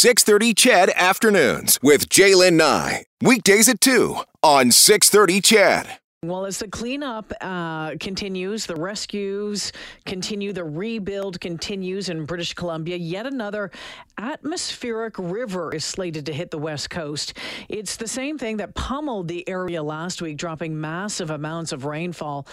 630 CHED Afternoons with Jaylen Nye. Weekdays at 2 on 630 CHED. Well, as the cleanup uh, continues, the rescues continue, the rebuild continues in British Columbia, yet another atmospheric river is slated to hit the west coast. It's the same thing that pummeled the area last week, dropping massive amounts of rainfall.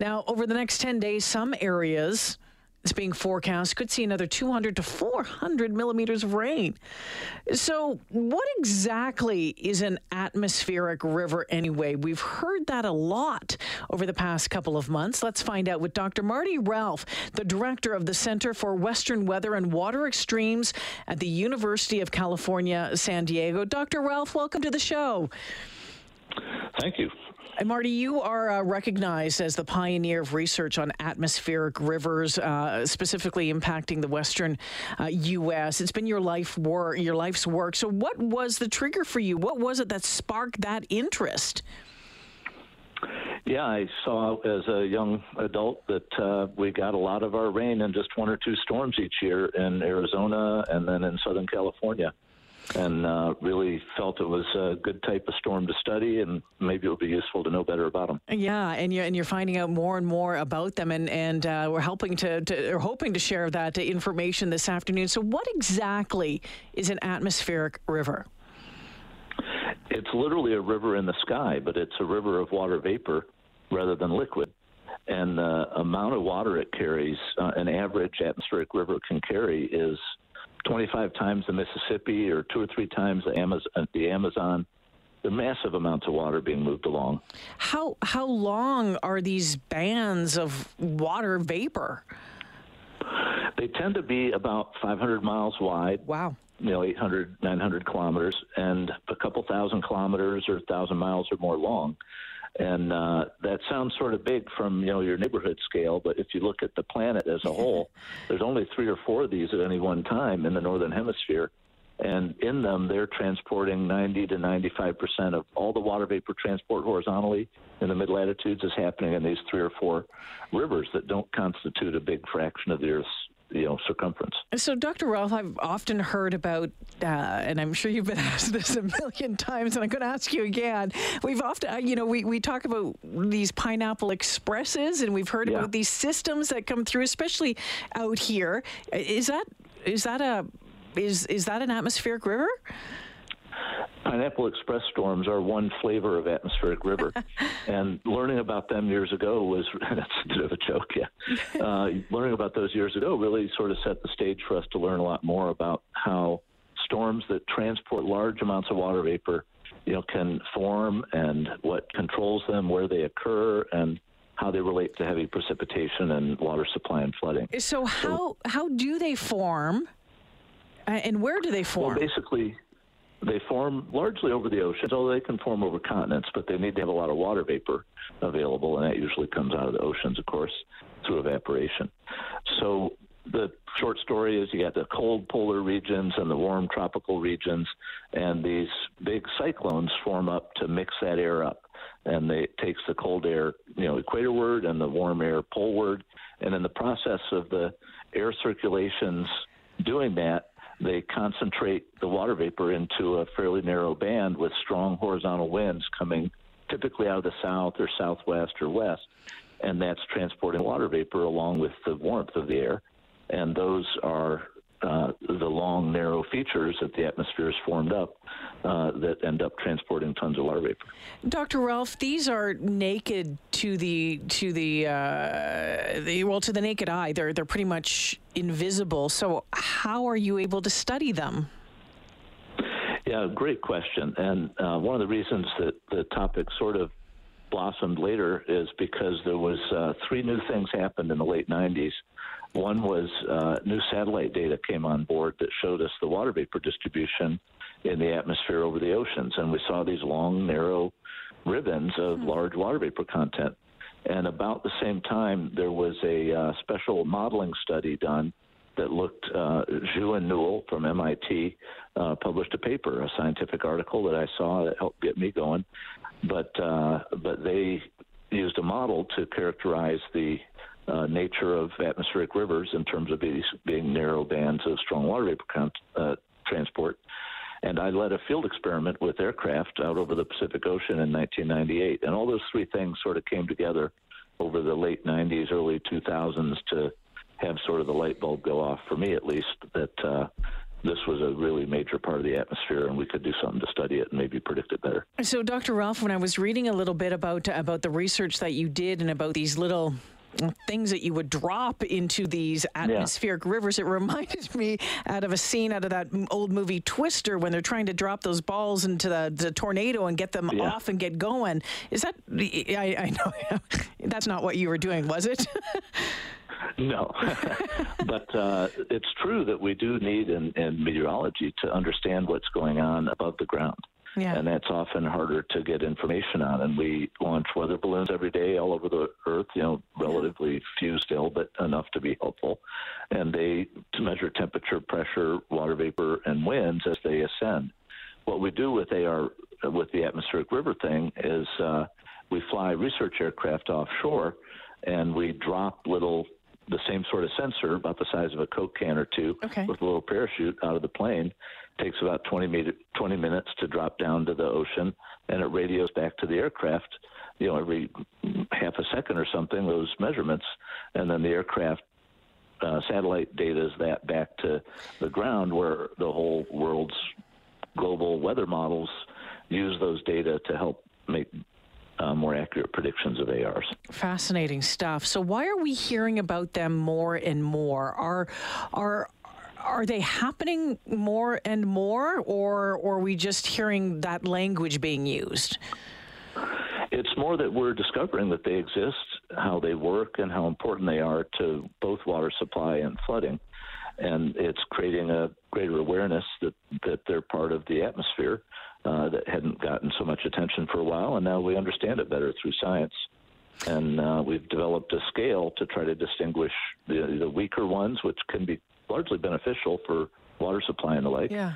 Now, over the next 10 days, some areas is being forecast could see another 200 to 400 millimeters of rain. So, what exactly is an atmospheric river anyway? We've heard that a lot over the past couple of months. Let's find out with Dr. Marty Ralph, the director of the Center for Western Weather and Water Extremes at the University of California, San Diego. Dr. Ralph, welcome to the show. Thank you. And Marty, you are uh, recognized as the pioneer of research on atmospheric rivers, uh, specifically impacting the western uh, U.S. It's been your life work, your life's work. So, what was the trigger for you? What was it that sparked that interest? Yeah, I saw as a young adult that uh, we got a lot of our rain in just one or two storms each year in Arizona and then in Southern California and uh, really felt it was a good type of storm to study, and maybe it'll be useful to know better about them. Yeah, and you're and you're finding out more and more about them, and and uh, we're helping to, to or hoping to share that information this afternoon. So, what exactly is an atmospheric river? It's literally a river in the sky, but it's a river of water vapor rather than liquid. And the amount of water it carries, uh, an average atmospheric river can carry, is 25 times the Mississippi or two or three times the uh, Amazon. The Amazon. Are massive amounts of water being moved along. How how long are these bands of water vapor? They tend to be about 500 miles wide. Wow. You know, 800, 900 kilometers, and a couple thousand kilometers or a thousand miles or more long. And uh, that sounds sort of big from you know your neighborhood scale, but if you look at the planet as a whole, there's only three or four of these at any one time in the northern hemisphere, and in them they're transporting 90 to 95 percent of all the water vapor transport horizontally in the mid latitudes is happening in these three or four rivers that don't constitute a big fraction of the Earth's you know circumference. So, Dr. Ralph, I've often heard about, uh, and I'm sure you've been asked this a million times, and I'm going to ask you again. We've often, uh, you know, we, we talk about these pineapple expresses, and we've heard yeah. about these systems that come through, especially out here. Is that is that a is is that an atmospheric river? Pineapple Express storms are one flavor of atmospheric river, and learning about them years ago was that's a bit of a joke. Yeah, uh, learning about those years ago really sort of set the stage for us to learn a lot more about how storms that transport large amounts of water vapor, you know, can form and what controls them, where they occur, and how they relate to heavy precipitation and water supply and flooding. So how so, how do they form, and where do they form? Well, basically they form largely over the oceans, although they can form over continents, but they need to have a lot of water vapor available, and that usually comes out of the oceans, of course, through evaporation. So the short story is you got the cold polar regions and the warm tropical regions, and these big cyclones form up to mix that air up. And they, it takes the cold air, you know, equatorward and the warm air poleward. And in the process of the air circulations doing that, they concentrate the water vapor into a fairly narrow band with strong horizontal winds coming typically out of the south or southwest or west. And that's transporting water vapor along with the warmth of the air. And those are uh, the long, narrow features that the atmosphere has formed up uh, that end up transporting tons of water vapor. Dr. Ralph, these are naked to the to the, uh, the well to the naked eye. They're they're pretty much invisible. So how are you able to study them? Yeah, great question. And uh, one of the reasons that the topic sort of blossomed later is because there was uh, three new things happened in the late 90s one was uh, new satellite data came on board that showed us the water vapor distribution in the atmosphere over the oceans, and we saw these long, narrow ribbons of mm-hmm. large water vapor content. And about the same time, there was a uh, special modeling study done that looked. Uh, Zhu and Newell from MIT uh, published a paper, a scientific article that I saw that helped get me going. But uh, but they used a model to characterize the uh, nature of atmospheric rivers in terms of being, being narrow bands of strong water vapor uh, transport. And I led a field experiment with aircraft out over the Pacific Ocean in 1998. And all those three things sort of came together over the late 90s, early 2000s to have sort of the light bulb go off, for me at least, that uh, this was a really major part of the atmosphere, and we could do something to study it and maybe predict it better. So, Dr. Ralph, when I was reading a little bit about about the research that you did and about these little things that you would drop into these atmospheric yeah. rivers. It reminded me out of a scene out of that old movie Twister when they're trying to drop those balls into the, the tornado and get them yeah. off and get going. Is that, I, I know, that's not what you were doing, was it? No, but uh, it's true that we do need in, in meteorology to understand what's going on above the ground. Yeah. And that's often harder to get information on. And we launch weather balloons every day all over the earth, you know, relatively few still, but enough to be helpful. And they to measure temperature, pressure, water vapor, and winds as they ascend. What we do with AR, with the atmospheric river thing, is uh, we fly research aircraft offshore and we drop little the same sort of sensor, about the size of a Coke can or two, okay. with a little parachute out of the plane. takes about 20, meter, 20 minutes to drop down to the ocean, and it radios back to the aircraft. You know, every half a second or something, those measurements, and then the aircraft uh, satellite data is that back to the ground, where the whole world's global weather models use those data to help make uh, more accurate predictions of ARs. Fascinating stuff. So why are we hearing about them more and more? Are are are they happening more and more, or, or are we just hearing that language being used? It's more that we're discovering that they exist, how they work, and how important they are to both water supply and flooding. And it's creating a greater awareness that, that they're part of the atmosphere uh, that hadn't gotten so much attention for a while, and now we understand it better through science. And uh, we've developed a scale to try to distinguish the, the weaker ones, which can be largely beneficial for water supply and the lake, yeah.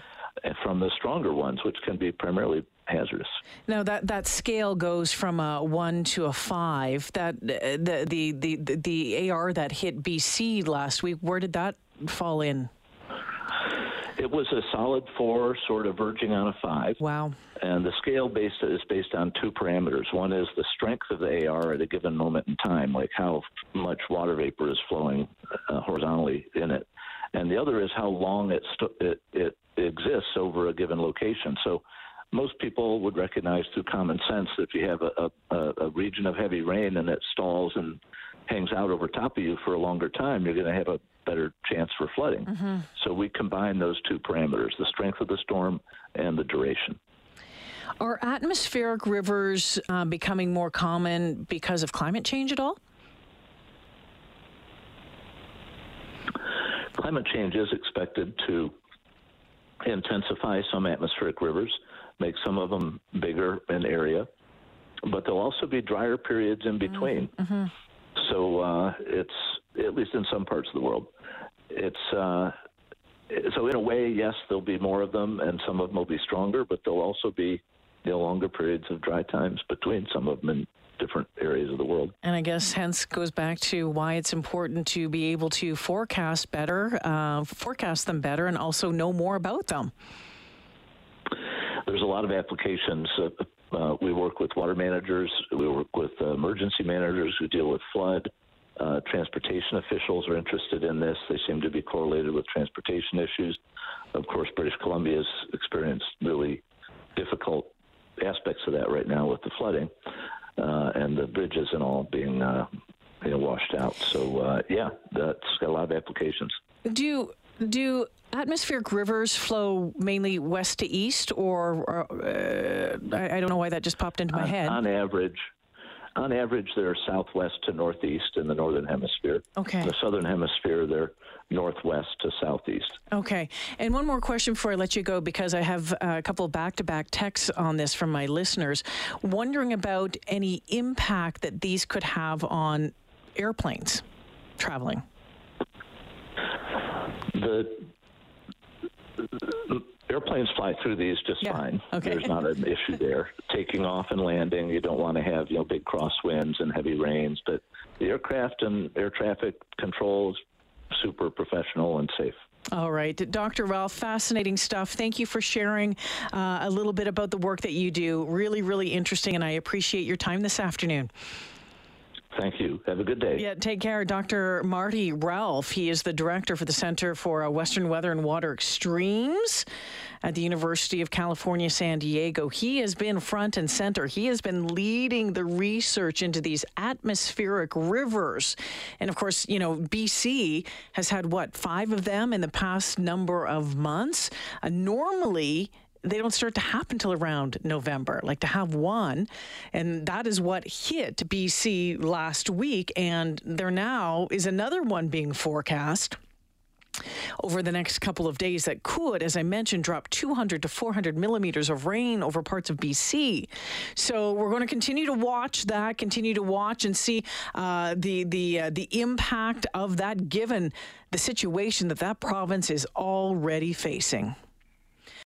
from the stronger ones, which can be primarily hazardous. Now that that scale goes from a one to a five. That uh, the the the, the AR that hit BC last week. Where did that fall in? It was a solid four, sort of verging on a five. Wow. And the scale based is based on two parameters. One is the strength of the AR at a given moment in time, like how much water vapor is flowing uh, horizontally in it, and the other is how long it, st- it it exists over a given location. So most people would recognize through common sense that if you have a, a, a region of heavy rain and it stalls and hangs out over top of you for a longer time, you're going to have a better chance for flooding. Mm-hmm. So we combine those two parameters the strength of the storm and the duration. Are atmospheric rivers uh, becoming more common because of climate change at all? Climate change is expected to intensify some atmospheric rivers, make some of them bigger in area, but there'll also be drier periods in between. Mm-hmm. So uh, it's at least in some parts of the world. It's uh, so in a way, yes, there'll be more of them, and some of them will be stronger, but there'll also be you know, longer periods of dry times between some of them in different areas of the world. And I guess hence goes back to why it's important to be able to forecast better, uh, forecast them better, and also know more about them. There's a lot of applications. Uh, uh, we work with water managers. We work with uh, emergency managers who deal with flood. Uh, transportation officials are interested in this. They seem to be correlated with transportation issues. Of course, British Columbia has experienced really difficult aspects of that right now with the flooding uh, and the bridges and all being uh, you know, washed out. So uh, yeah, that's got a lot of applications. Do do atmospheric rivers flow mainly west to east, or, uh, I, I, don't know why that just popped into my on, head. On average, on average, they're southwest to northeast in the northern hemisphere. Okay. The southern hemisphere, they're northwest to southeast. Okay. And one more question before I let you go, because I have a couple back to back texts on this from my listeners, wondering about any impact that these could have on airplanes traveling. The airplanes fly through these just yeah. fine. Okay. There's not an issue there. Taking off and landing, you don't want to have you know big crosswinds and heavy rains, but the aircraft and air traffic control is super professional and safe. All right. Dr. Ralph, fascinating stuff. Thank you for sharing uh, a little bit about the work that you do. Really, really interesting, and I appreciate your time this afternoon. Thank you. Have a good day. Yeah, take care. Dr. Marty Ralph, he is the director for the Center for uh, Western Weather and Water Extremes at the University of California, San Diego. He has been front and center. He has been leading the research into these atmospheric rivers. And of course, you know, BC has had what, five of them in the past number of months? Uh, normally, they don't start to happen until around November. Like to have one, and that is what hit BC last week, and there now is another one being forecast over the next couple of days that could, as I mentioned, drop 200 to 400 millimeters of rain over parts of BC. So we're going to continue to watch that, continue to watch and see uh, the the uh, the impact of that, given the situation that that province is already facing.